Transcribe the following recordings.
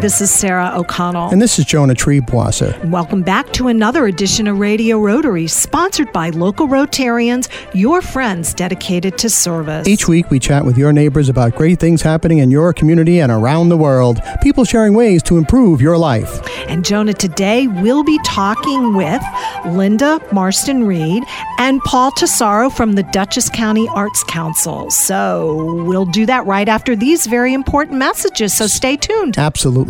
this is Sarah O'Connell. And this is Jonah Triebwasser. Welcome back to another edition of Radio Rotary, sponsored by local Rotarians, your friends dedicated to service. Each week, we chat with your neighbors about great things happening in your community and around the world, people sharing ways to improve your life. And Jonah, today we'll be talking with Linda Marston Reed and Paul Tesoro from the Dutchess County Arts Council. So we'll do that right after these very important messages. So stay tuned. Absolutely,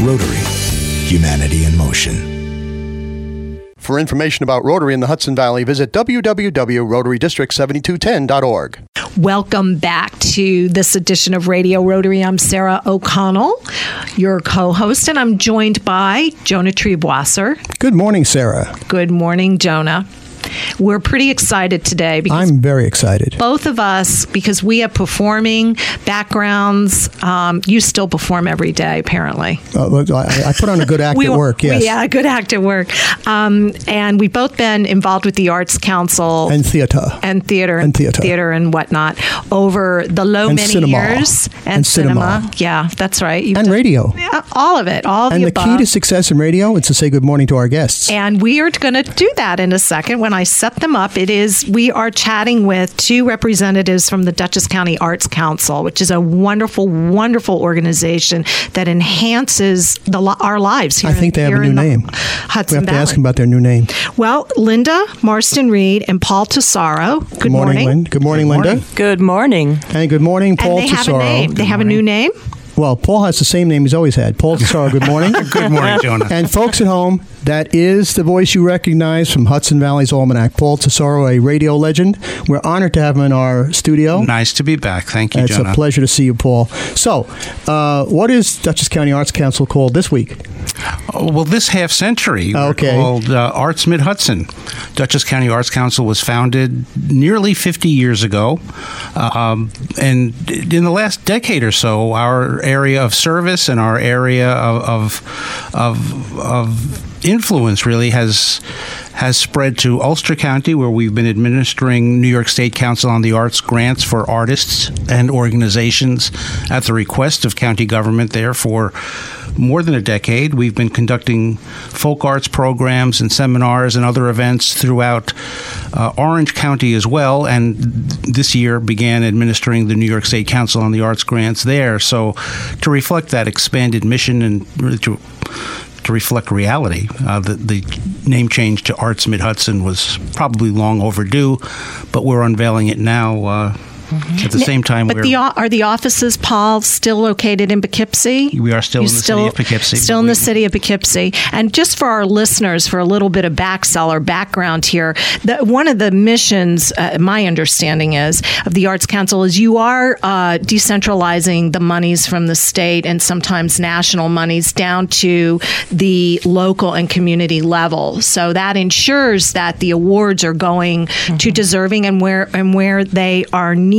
Rotary, humanity in motion. For information about Rotary in the Hudson Valley, visit www.rotarydistrict7210.org. Welcome back to this edition of Radio Rotary. I'm Sarah O'Connell, your co host, and I'm joined by Jonah Triebwasser. Good morning, Sarah. Good morning, Jonah. We're pretty excited today because I'm very excited. Both of us, because we have performing backgrounds. Um, you still perform every day, apparently. Uh, I, I, put on a good act we, at work. Yes. Yeah, a good act at work. Um, and we've both been involved with the Arts Council and theater and theater and theater, theater and whatnot over the low and many cinema. years and, and cinema. cinema. Yeah, that's right. You've and done, radio. Yeah, all of it. All of and the, the key to success in radio is to say good morning to our guests. And we are going to do that in a second when I set them up. It is we are chatting with two representatives from the Dutchess County Arts Council, which is a wonderful, wonderful organization that enhances the, our lives. Here. I think in, they have a new name. Hudson we have Valley. to ask them about their new name. Well, Linda Marston Reed and Paul Tesoro. Good, good morning, morning. Good morning, good Linda. Good morning. And good morning, Paul and they Tesoro. Have a name. Good they have a new name. Well, Paul has the same name he's always had. Paul Tesoro, good morning. good morning, Jonah. And folks at home, that is the voice you recognize from Hudson Valley's Almanac. Paul Tesoro, a radio legend. We're honored to have him in our studio. Nice to be back. Thank you, It's Jonah. a pleasure to see you, Paul. So, uh, what is Dutchess County Arts Council called this week? Oh, well, this half century, we're Okay. called uh, Arts Mid Hudson. Dutchess County Arts Council was founded nearly 50 years ago. Um, and in the last decade or so, our area of service and our area of, of, of, of influence really has has spread to Ulster County, where we've been administering New York State Council on the Arts grants for artists and organizations at the request of county government there for more than a decade. We've been conducting folk arts programs and seminars and other events throughout uh, Orange County as well, and this year began administering the New York State Council on the Arts grants there. So, to reflect that expanded mission and really to to reflect reality. Uh, the, the, name change to Arts Mid Hudson was probably long overdue, but we're unveiling it now. Mm-hmm. At the same time, but the, are the offices, Paul, still located in Poughkeepsie? We are still You're in the still, city of Poughkeepsie. Still in the city of Poughkeepsie. And just for our listeners, for a little bit of backseller background here, the, one of the missions, uh, my understanding is, of the Arts Council is you are uh, decentralizing the monies from the state and sometimes national monies down to the local and community level. So that ensures that the awards are going mm-hmm. to deserving and where and where they are needed.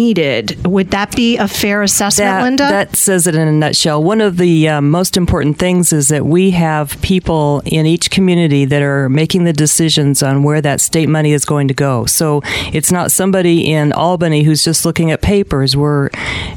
Would that be a fair assessment, that, Linda? That says it in a nutshell. One of the um, most important things is that we have people in each community that are making the decisions on where that state money is going to go. So it's not somebody in Albany who's just looking at papers. Where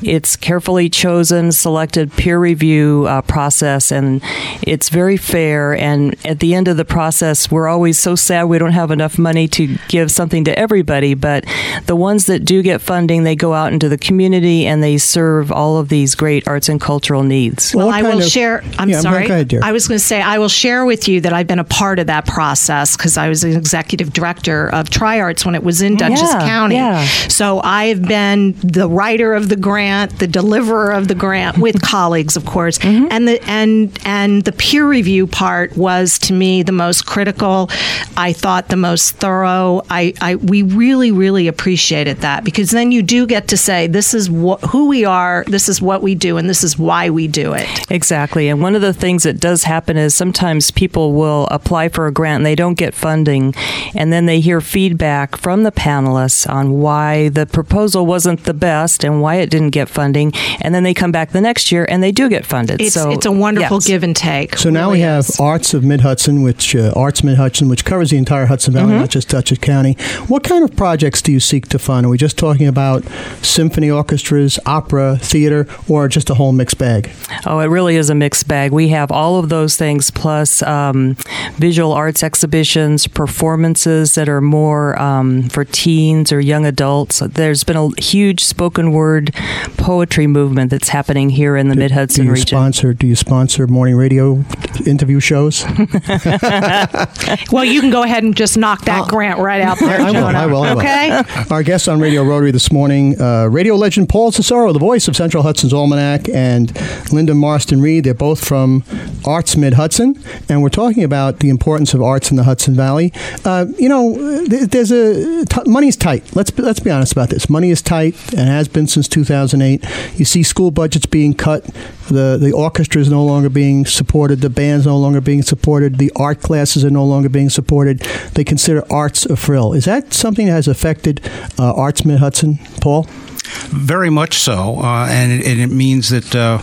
it's carefully chosen, selected peer review uh, process, and it's very fair. And at the end of the process, we're always so sad we don't have enough money to give something to everybody. But the ones that do get funding, they go out into the community and they serve all of these great arts and cultural needs. Well, What I will of- share. I'm Yeah, sorry. go ahead, dear. I was going to say I will share with you that I've been a part of that process because I was an executive director of TriArts when it was in Dutchess Yeah, County. yeah. So I've been the writer of the grant, the deliverer of the grant with colleagues, of course, Mm-hmm. and the and and the peer review part was to me the most critical. I thought the most thorough. I, I we really really appreciated that because then you do do get to say this is wh- who we are, this is what we do, and this is why we do it. Exactly. And one of the things that does happen is sometimes people will apply for a grant and they don't get funding, and then they hear feedback from the panelists on why the proposal wasn't the best and why it didn't get funding, and then they come back the next year and they do get funded. It's, so it's a wonderful yes. give and take. So now Really we have is. Arts of Mid Hudson, which uh, Arts Mid Hudson, which covers the entire Hudson Valley, not just Dutchess County. What kind of projects do you seek to fund? Are we just talking about symphony orchestras, opera, theater, or just a whole mixed bag? Oh, it really is a mixed bag. We have all of those things plus um, visual arts exhibitions, performances that are more um, for teens or young adults. There's been a huge spoken word poetry movement that's happening here in the Mid Do Hudson you region. sponsor? Do you sponsor morning radio interview shows? Well, you can go ahead and just knock that grant right out there, I will. I will. I will. Okay. Our guest on Radio Rotary this morning, uh, radio legend Paul Tesoro, the voice of Central Hudson's Almanac, and Linda Marston Reed. They're both from Arts Mid Hudson, and we're talking about the importance of arts in the Hudson Valley. Uh, you know, th- there's a t- money's tight. Let's be, let's be honest about this. Money is tight and has been since 2008. You see school budgets being cut. The the orchestra is no longer being supported. The band's no longer being supported. The art classes are no longer being supported. They consider arts a frill. Is that something that has affected uh, Hudson, Paul? Very much so, uh, and, it, and it means that uh,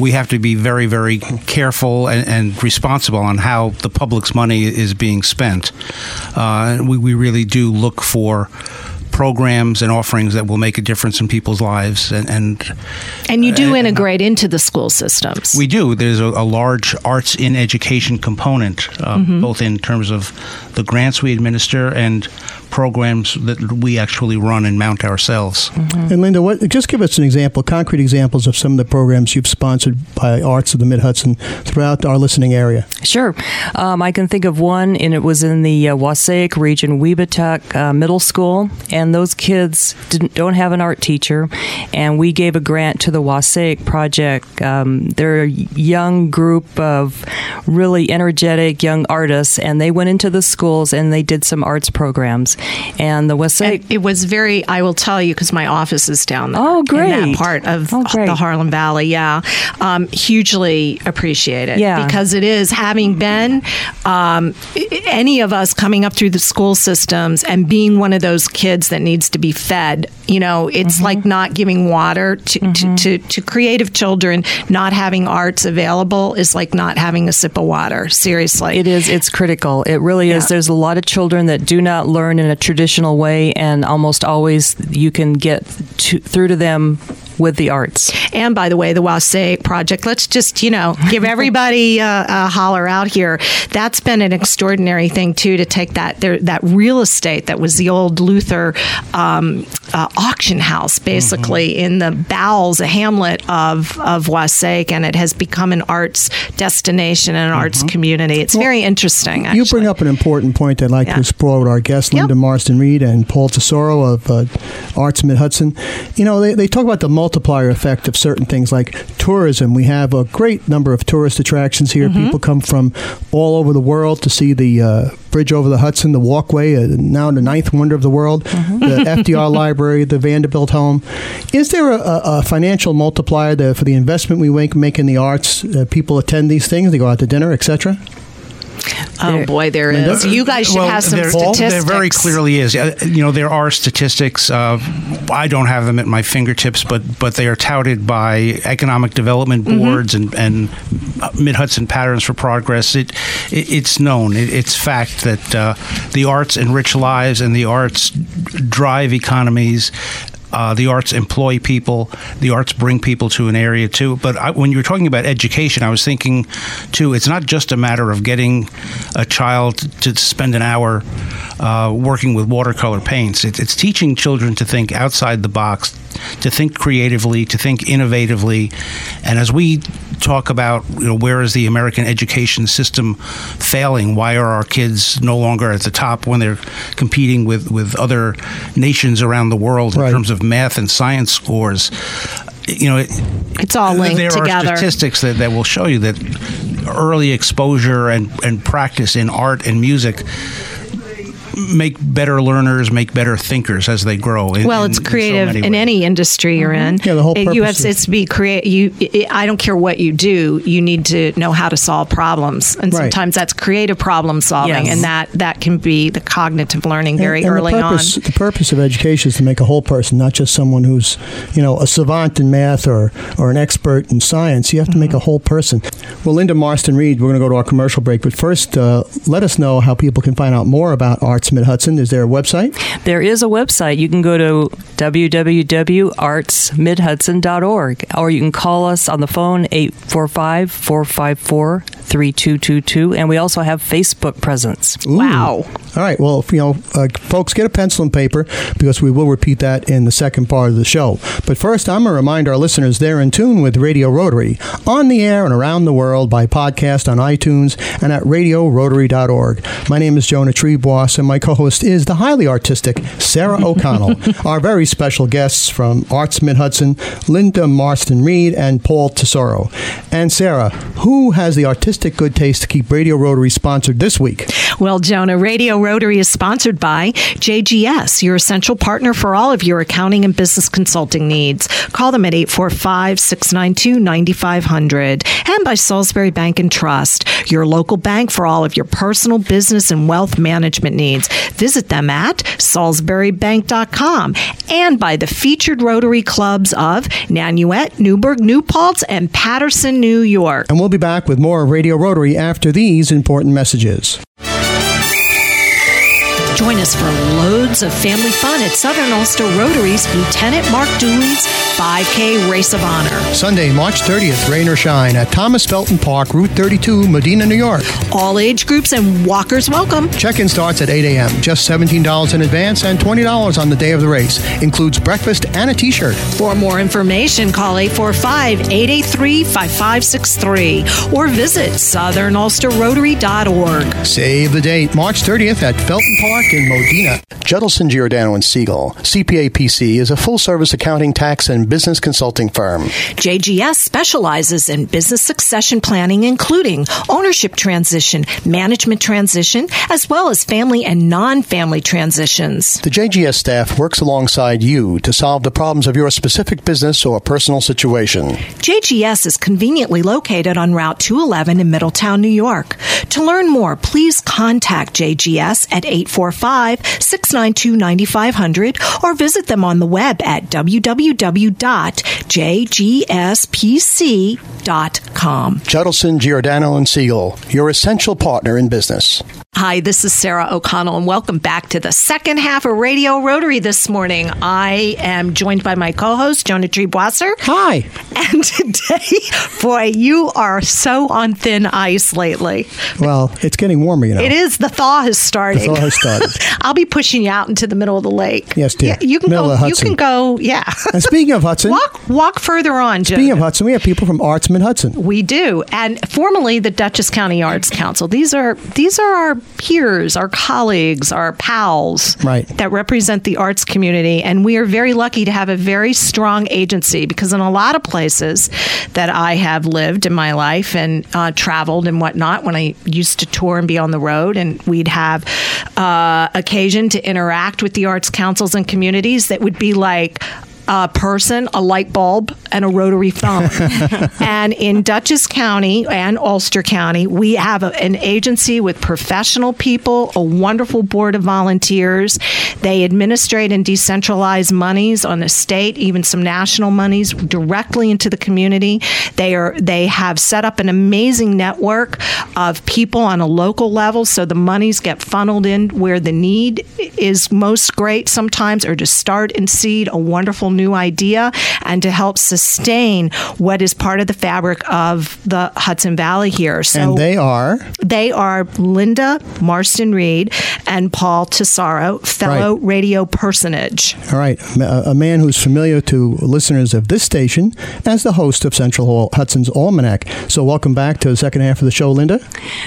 we have to be very, very careful and, and responsible on how the public's money is being spent. Uh, we, we really do look for programs and offerings that will make a difference in people's lives, and, and And you do Uh, integrate into the school systems. we do. There's a, a large arts in education component, uh, both in terms of the grants we administer and programs that we actually run and mount ourselves. And Linda, what, just give us an example, concrete examples of some of the programs you've sponsored by Arts of the Mid Hudson throughout our listening area. Sure. Um, I can think of one, and it was in the uh, Wassaic region, Webutuck uh, Middle School, and those kids didn't, don't have an art teacher, and we gave a grant to the Wassaic project. Um, they're a young group of really energetic young artists, and they went into the schools and they did some arts programs. And the Wassaic And it was very. I will tell you because my office is down there. Oh, In great. that part of Oh, the Harlem Valley. Yeah, um, hugely appreciated. Yeah. because it is having been um, any of us coming up through the school systems and being one of those kids that needs to be fed. You know, it's Mm-hmm. like not giving water to, to, to, to creative children. Not having arts available is like not having a sip of water. Seriously, It is. It's critical. It really is. Yeah. There's a lot of children that do not learn in a traditional way, and almost always you can get to, through to them with the arts. And by the way, the Wassaic project, let's just, you know, give everybody a, a holler out here. That's been an extraordinary thing, too, to take that there, that real estate that was the old Luther um, uh, auction house, basically, in the bowels, a hamlet of, of Wassaic, and it has become an arts destination and an arts community. It's very interesting, actually. You bring up an important point I'd like Yeah. to explore with our guests, Yep. Linda Marston Reed and Paul Tesoro of uh, Arts Mid Hudson. You know, they, they talk about the multiplier effect of certain things like tourism. We have a great number of tourist attractions here. Mm-hmm. People come from all over the world to see the uh, bridge over the Hudson, the walkway, uh, now the ninth wonder of the world, Mm-hmm. the FDR Library, the Vanderbilt Home. Is there a, a, financial multiplier there for the investment we make, make in the arts? Uh, people attend these things, they go out to dinner, etc. oh, boy, there is. You guys should Well, have some there, statistics. There very clearly is. Uh, You know, there are statistics. Uh, I don't have them at my fingertips, but but they are touted by economic development Mm-hmm. boards and and Mid Hudson Patterns for Progress. It, it it's known. It, it's fact that uh, the arts enrich lives and the arts drive economies. Uh, the arts employ people. The arts bring people to an area too. But I, when you were talking about education, I was thinking too. It's not just a matter of getting a child to spend an hour uh, working with watercolor paints. It, it's teaching children to think outside the box, to think creatively, to think innovatively. And as we talk about, you know, where is the American education system failing? Why are our kids no longer at the top when they're competing with, with other nations around the world Right. in terms of math and science scores? You know, it, It's all linked there together. are statistics that, that will show you that early exposure and, and practice in art and music make better learners, make better thinkers as they grow. In, well, it's in, creative in, so in any industry you're in. Yeah, the whole It- you have purpose it's to be create. You, it, I don't care what you do. You need to know how to solve problems, and Right. sometimes that's creative problem solving, Yes. and that that can be the cognitive learning very and, and early the purpose, on. The purpose of education is to make a whole person, not just someone who's, you know, a savant in math or, or an expert in science. You have to make Mm-hmm. a whole person. Well, Linda Marston Reed, we're going to go to our commercial break, but first, uh, let us know how people can find out more about Arts Mid Hudson. Is there a website? There is a website. You can go to www.artsmidhudson.org or you can call us on the phone 845 454 3222. And we also have Facebook presence. Wow. All right. Well, you know, uh, folks, get a pencil and paper because we will repeat that in the second part of the show. But first, I'm going to remind our listeners they're in tune with Radio Rotary on the air and around the world by podcast on iTunes and at radiorotary.org. My name is Jonah Triebwasser, and my co-host is the highly artistic Sarah O'Connell. our very special guests from Arts Mid Hudson, Linda Marston Reed and Paul Tesoro. And Sarah, who has the artistic good taste to keep Radio Rotary sponsored this week? Well, Jonah, Radio Rotary is sponsored by JGS, your essential partner for all of your accounting and business consulting needs. Call them at 845 692 9500. And by Salisbury Bank and Trust, your local bank for all of your personal, business, and wealth management needs. Visit them at salisburybank.com. And by the featured Rotary clubs of Nanuet, Newburgh, New Paltz, and Patterson, New York. And we'll be back with more Radio Rotary after these important messages. Join us for loads of family fun at Southern Ulster Rotary's Lieutenant Mark Dooley's 5K Race of Honor. Sunday, March 30th, rain or shine, at Thomas Felton Park, Route 32, Modena, New York. All age groups and walkers welcome. Check-in starts at 8 a.m. Just $17 in advance and $20 on the day of the race. Includes breakfast and a T-shirt. For more information, call 845-883-5563 or visit southernulsterrotary.org. Save the date, March 30th at Felton Park in Modena. Judelson, Giordano, and Siegel, CPA PC, is a full-service accounting, tax, and business consulting firm. JGS specializes in business succession planning, including ownership transition, management transition, as well as family and non-family transitions. The JGS staff works alongside you to solve the problems of your specific business or personal situation. JGS is conveniently located on Route 211 in Middletown, New York. To learn more, please contact JGS at 845 692 9500 or visit them on the web at www.jgspc.com. Judelson, Giordano, and Siegel, your essential partner in business. Hi, this is Sarah O'Connell, and welcome back to the second half of Radio Rotary this morning. I am joined by my co host, Jonah Triebwasser. Hi. And today, boy, you are so on thin ice lately. Well, it's getting warmer, you know. It is. The thaw has started. The thaw has started. I'll be pushing you out into the middle of the lake. Yes, dear. Yeah, you can Middle go. You can go. Yeah. And speaking of Hudson, walk walk further on, Jonah. speaking of Hudson, we have people from Arts Mid Hudson. We do, and formerly the Dutchess County Arts Council. These are these are our peers, our colleagues, our pals, Right. That represent the arts community, and we are very lucky to have a very strong agency because in a lot of places that I have lived in my life and uh, traveled and whatnot, when I used to tour and be on the road, and we'd have uh, occasion to interact with the arts councils and communities that would be like a person, a light bulb, and a rotary phone. and in Dutchess County and Ulster County, we have a- an agency with professional people, a wonderful board of volunteers. They administrate and decentralize monies on the state, even some national monies directly into the community. They are they have set up an amazing network of people on a local level, so the monies get funneled in where the need is most great sometimes, or to start and seed a wonderful new idea and to help sustain what is part of the fabric of the Hudson Valley here. So and they are they are Linda Marston Reed and Paul Tesoro, fellow Right. radio personage. all right, a a man who's familiar to listeners of this station as the host of Central Hall- Hudson's Almanac. So, welcome back to the second half of the show, Linda.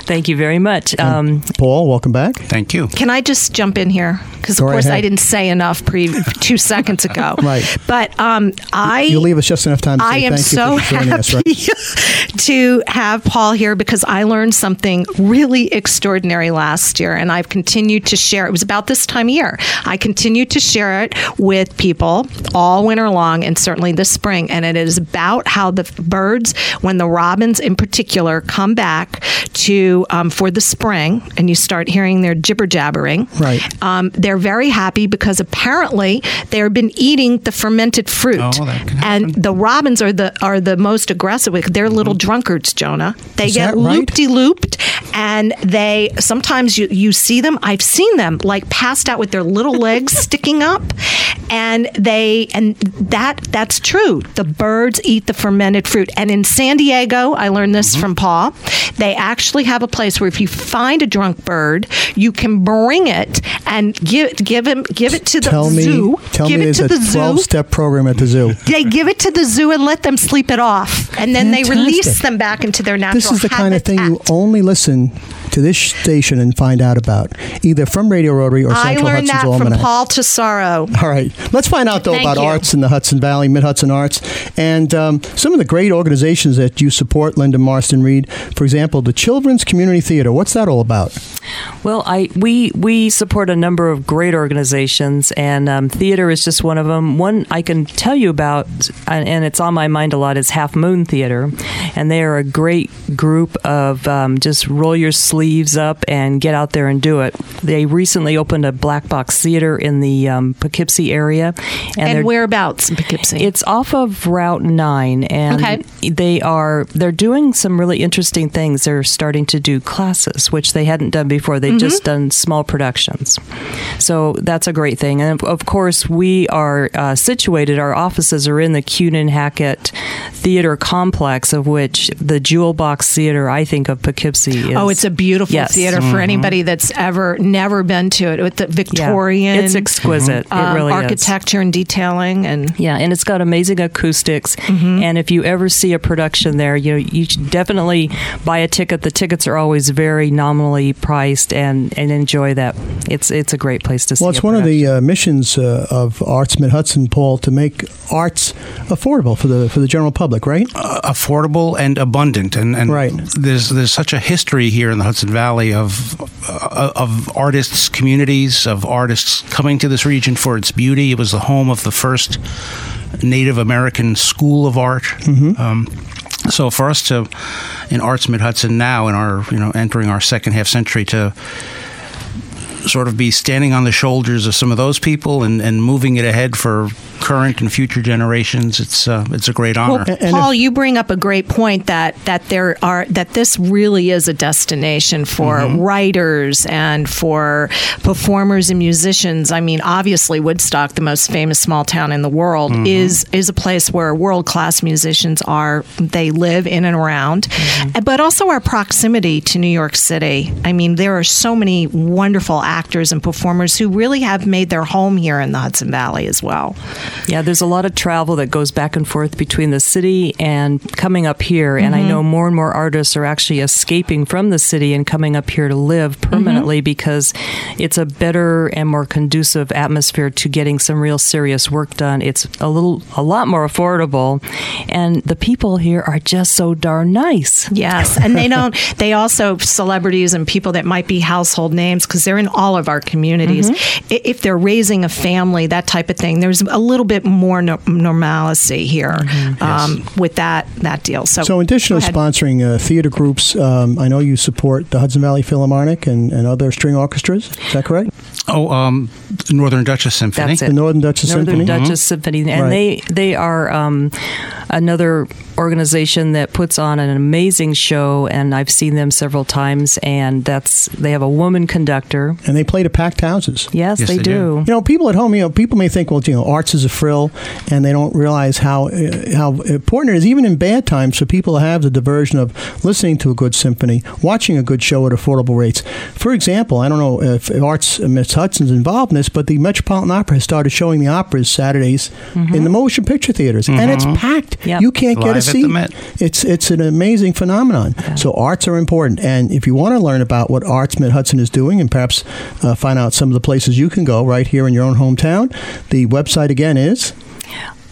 Thank you very much. Um, Paul, welcome back. Thank you. Can I just jump in here? Because, of Go right course, I didn't say enough pre two seconds ago. Right. But um, I You'll leave us just enough time I am so you happy us. Right? to have Paul here because I learned something really extraordinary last year, and I've continued to share. It was about this time of year. I continued to share it with people all winter long, and certainly this spring. And it is about how the birds, when the robins in particular come back to um, for the spring, and you start hearing their jibber jabbering. Right. Um, they're very happy because apparently they've been eating the fermented fruit, Oh, that can and the robins are the are the most aggressive. They're little drunkards, Jonah. They Mm-hmm. Is get that right? loop de looped, and they sometimes you you see them. I've seen them like passed out with their little legs sticking up, and they and that that's true. The birds eat the fermented fruit, and in San Diego, I learned this Mm-hmm. from Paul. They actually have a place where if you find a drunk bird, you can bring it and give give him give it to the Tell me, zoo. tell give me, it to the zoo twelve-step program at the zoo. they give it to the zoo and let them sleep it off, and then they release them back into their natural This is the kind of thing you only listen to this station and find out about, either from Radio Rotary or Central I Central learned Hudson's that from Almanac. Paul Tesoro. All right. Let's find out, though, Thank about you. arts in the Hudson Valley, Mid Hudson Arts, and um, some of the great organizations that you support, Linda Marston Reed. For example, the Children's Community Theater. What's that all about? Well, I we we support a number of great organizations, and um, theater is just one of them. One I can tell you about, and, and it's on my mind a lot, is Half Moon Theater, and they are a great group of um, just roll your sleeves up and get out there and do it. They recently opened a black box theater in the um, Poughkeepsie area, and, And whereabouts in Poughkeepsie? it's off of Route Nine, and Okay. they are they're doing some really interesting things. They're starting to do classes, which they hadn't done before. They've just done small productions, so that's a great thing. And of course, we are uh, situated. Our offices are in the Cunneen-Hackett Theater Complex, of which the Jewel Box Theater, I think of Poughkeepsie. Is, Oh, it's a beautiful Yes. theater for anybody that's ever never been to it with the Yeah. Victorian. It's exquisite. um, it really is. architecture and detailing, and Yeah, and it's got amazing acoustics. Mm-hmm. And if you ever see a production there, you know you should definitely buy a ticket. The tickets are always very nominally priced, and, and enjoy that. It's it's a great place to see. Well, it's a one of the uh, missions uh, of Arts Mid Hudson, Paul, to make arts affordable for the for the general public, right? uh, affordable and abundant, and, and Right. there's there's such a history here in the Hudson Valley of uh, of artists, communities of artists coming to this region for its beauty. It was the home of the first Native American school of art. Um, so for us to, in Arts Mid Hudson now, in our you know entering our second half century, to sort of be standing on the shoulders of some of those people and, and moving it ahead for current and future generations, it's uh, it's a great honor. Well, And Paul, you bring up a great point that that there are that this really is a destination for Mm-hmm. writers and for performers and musicians. I mean, obviously Woodstock, the most famous small town in the world, Mm-hmm. is is a place where world class musicians are. They live in and around, Mm-hmm. but also our proximity to New York City. I mean, there are so many wonderful actors and performers who really have made their home here in the Hudson Valley as well. Yeah, there's a lot of travel that goes back and forth between the city and coming up here. And I Mm-hmm. know more and more artists are actually escaping from the city and coming up here to live Mm-hmm. permanently because it's a better and more conducive atmosphere to getting some real serious work done. It's a little, a lot more affordable, and the people here are just so darn nice. Yes, and they don't. They also celebrities and people that might be household names because they're in all of our communities. Mm-hmm. If they're raising a family, that type of thing, there's a little bit more no- normalcy here um, with that that deal. So, Mm-hmm. So, additionally, go ahead. sponsoring uh, theater groups, um, I know you support the Hudson Valley Philharmonic and, and other string orchestras. Is that correct? Oh, um, Northern Dutchess Symphony. That's it. The Northern Dutchess Northern Symphony. Dutchess Symphony, and Right. they they are um, another organization that puts on an amazing show, and I've seen them several times. And that's they have a woman conductor. And they play to packed houses. Yes, Yes, they, they do. do. You know, people at home, you know, people may think, well, you know, arts is a frill, and they don't realize how uh, how important it is, even in bad times, for people to have the diversion of listening to a good symphony, watching a good show at affordable rates. For example, I don't know if Arts uh, Miss Hudson's involved in this, but the Metropolitan Opera has started showing the operas Saturdays in the motion picture theaters, and it's packed. Yep. You can't get Live a at the seat. Met. It's it's an amazing phenomenon. So arts are important, and if you want to learn about what Arts Mid Hudson is doing, and perhaps uh, find out some of the places you can go right here in your own hometown, the website again is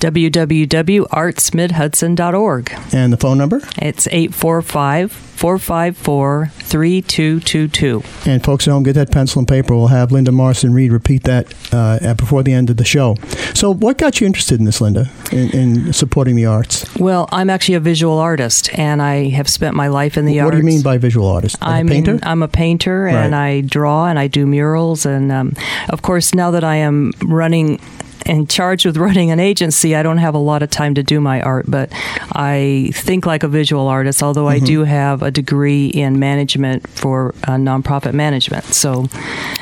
www.artsmidhudson.org. And the phone number? It's 845 454 3222. And folks at home, get that pencil and paper. We'll have Linda Marston Reed repeat that uh, before the end of the show. So, what got you interested in this, Linda, in, in, supporting the arts? Well, I'm actually a visual artist, and I have spent my life in the what arts. What do you mean by visual artist? Like I'm a painter? I'm a painter, and Right. I draw and I do murals. And um, of course, now that I am running in charged with running an agency, I don't have a lot of time to do my art, but I think like a visual artist, although Mm-hmm. I do have a degree in management for uh, nonprofit management. So,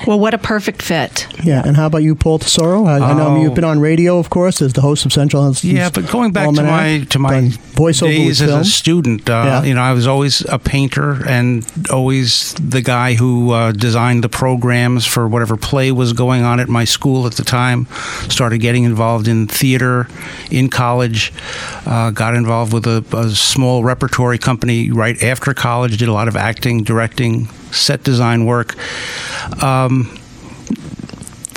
Well, what a perfect fit. Yeah, and how about you, Paul Tesoro? I, I know Oh. you've been on radio, of course, as the host of Central Hudson's Yeah, but going back to my to my voiceover days as a student, uh, Yeah. you know, I was always a painter and always the guy who uh, designed the programs for whatever play was going on at my school at the time. Started getting involved in theater in college. Uh, got involved with a, a small repertory company right after college. Did a lot of acting, directing, set design work. Um,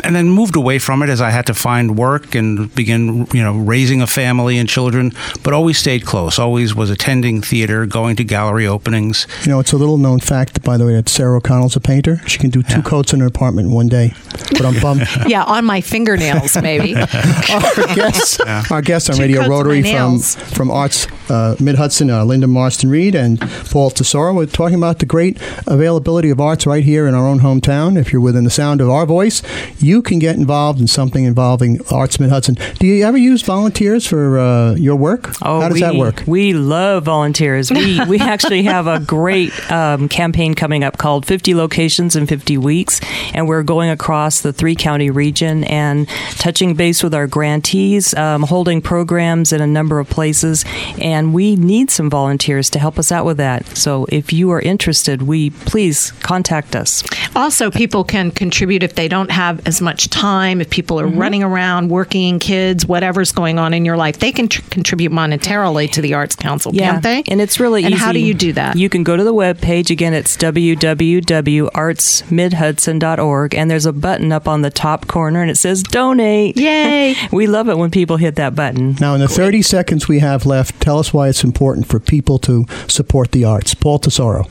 and then moved away from it as I had to find work and begin, you know, raising a family and children. But always stayed close. Always was attending theater, going to gallery openings. You know, it's a little known fact, by the way, that Sarah O'Connell's a painter. She can do two coats in an apartment in one day. But I'm bummed. Yeah, on my fingernails, maybe. our guests, our guests on Two Radio coats of my Rotary from from Arts uh, Mid Hudson, uh, Linda Marston Reed and Paul Tesoro. We're talking about the great availability of arts right here in our own hometown. If you're within the sound of our voice, you can get involved in something involving Arts Mid Hudson. Do you ever use volunteers for uh, your work? Oh, How does we, that work? We love volunteers. We we actually have a great um, campaign coming up called 50 Locations in 50 Weeks, and we're going across the three county region and touching base with our grantees, um, holding programs in a number of places, and we need some volunteers to help us out with that. So if you are interested, we please contact us. Also, people can contribute if they don't have as much time, if people Mm-hmm. are running around, working, kids, whatever's going on in your life, they can tr- contribute monetarily to the Arts Council, can't they? And it's really easy. And easy. how do you do that? You can go to the web page. Again, it's www.artsmidhudson.org, and there's a button up on the top corner, and it says donate. Yay! we love it when people hit that button. Now, in the 30 seconds we have left, tell us why it's important for people to support the arts. Paul Tesoro.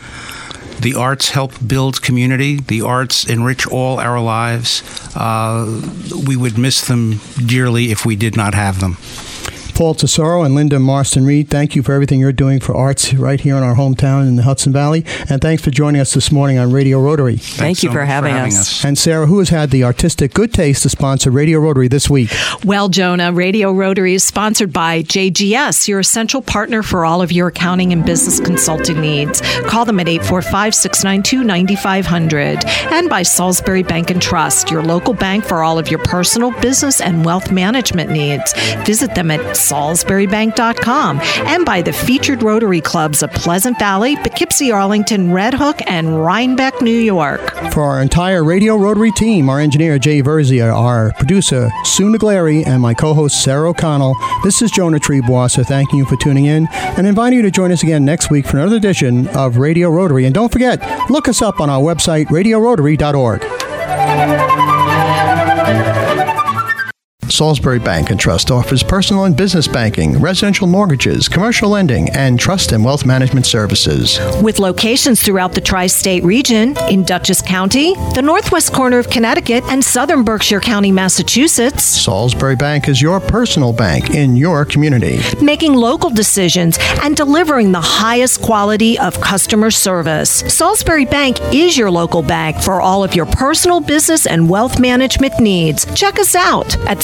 The arts help build community. The arts enrich all our lives. Uh, we would miss them dearly if we did not have them. Paul Tesoro and Linda Marston Reed, thank you for everything you're doing for arts right here in our hometown in the Hudson Valley. And thanks for joining us this morning on Radio Rotary. Thank you so for much having us. And Sarah, who has had the artistic good taste to sponsor Radio Rotary this week? Well, Jonah, Radio Rotary is sponsored by JGS, your essential partner for all of your accounting and business consulting needs. Call them at 845 692 9500. And by Salisbury Bank and Trust, your local bank for all of your personal, business, and wealth management needs. Visit them at salisburybank.com. And by the featured Rotary Clubs of Pleasant Valley, Poughkeepsie, Arlington, Red Hook, and Rhinebeck, New York. For our entire Radio Rotary team, our engineer Jay Verzia, our producer Sue Naglari, and my co-host Sarah O'Connell, this is Jonah Triebwasser thanking you for tuning in and inviting you to join us again next week for another edition of Radio Rotary. And don't forget, look us up on our website, radiorotary.org. Salisbury Bank and Trust offers personal and business banking, residential mortgages, commercial lending, and trust and wealth management services. With locations throughout the tri state region, in Dutchess County, the northwest corner of Connecticut, and southern Berkshire County, Massachusetts, Salisbury Bank is your personal bank in your community. making local decisions and delivering the highest quality of customer service. Salisbury Bank is your local bank for all of your personal, business, and wealth management needs. Check us out at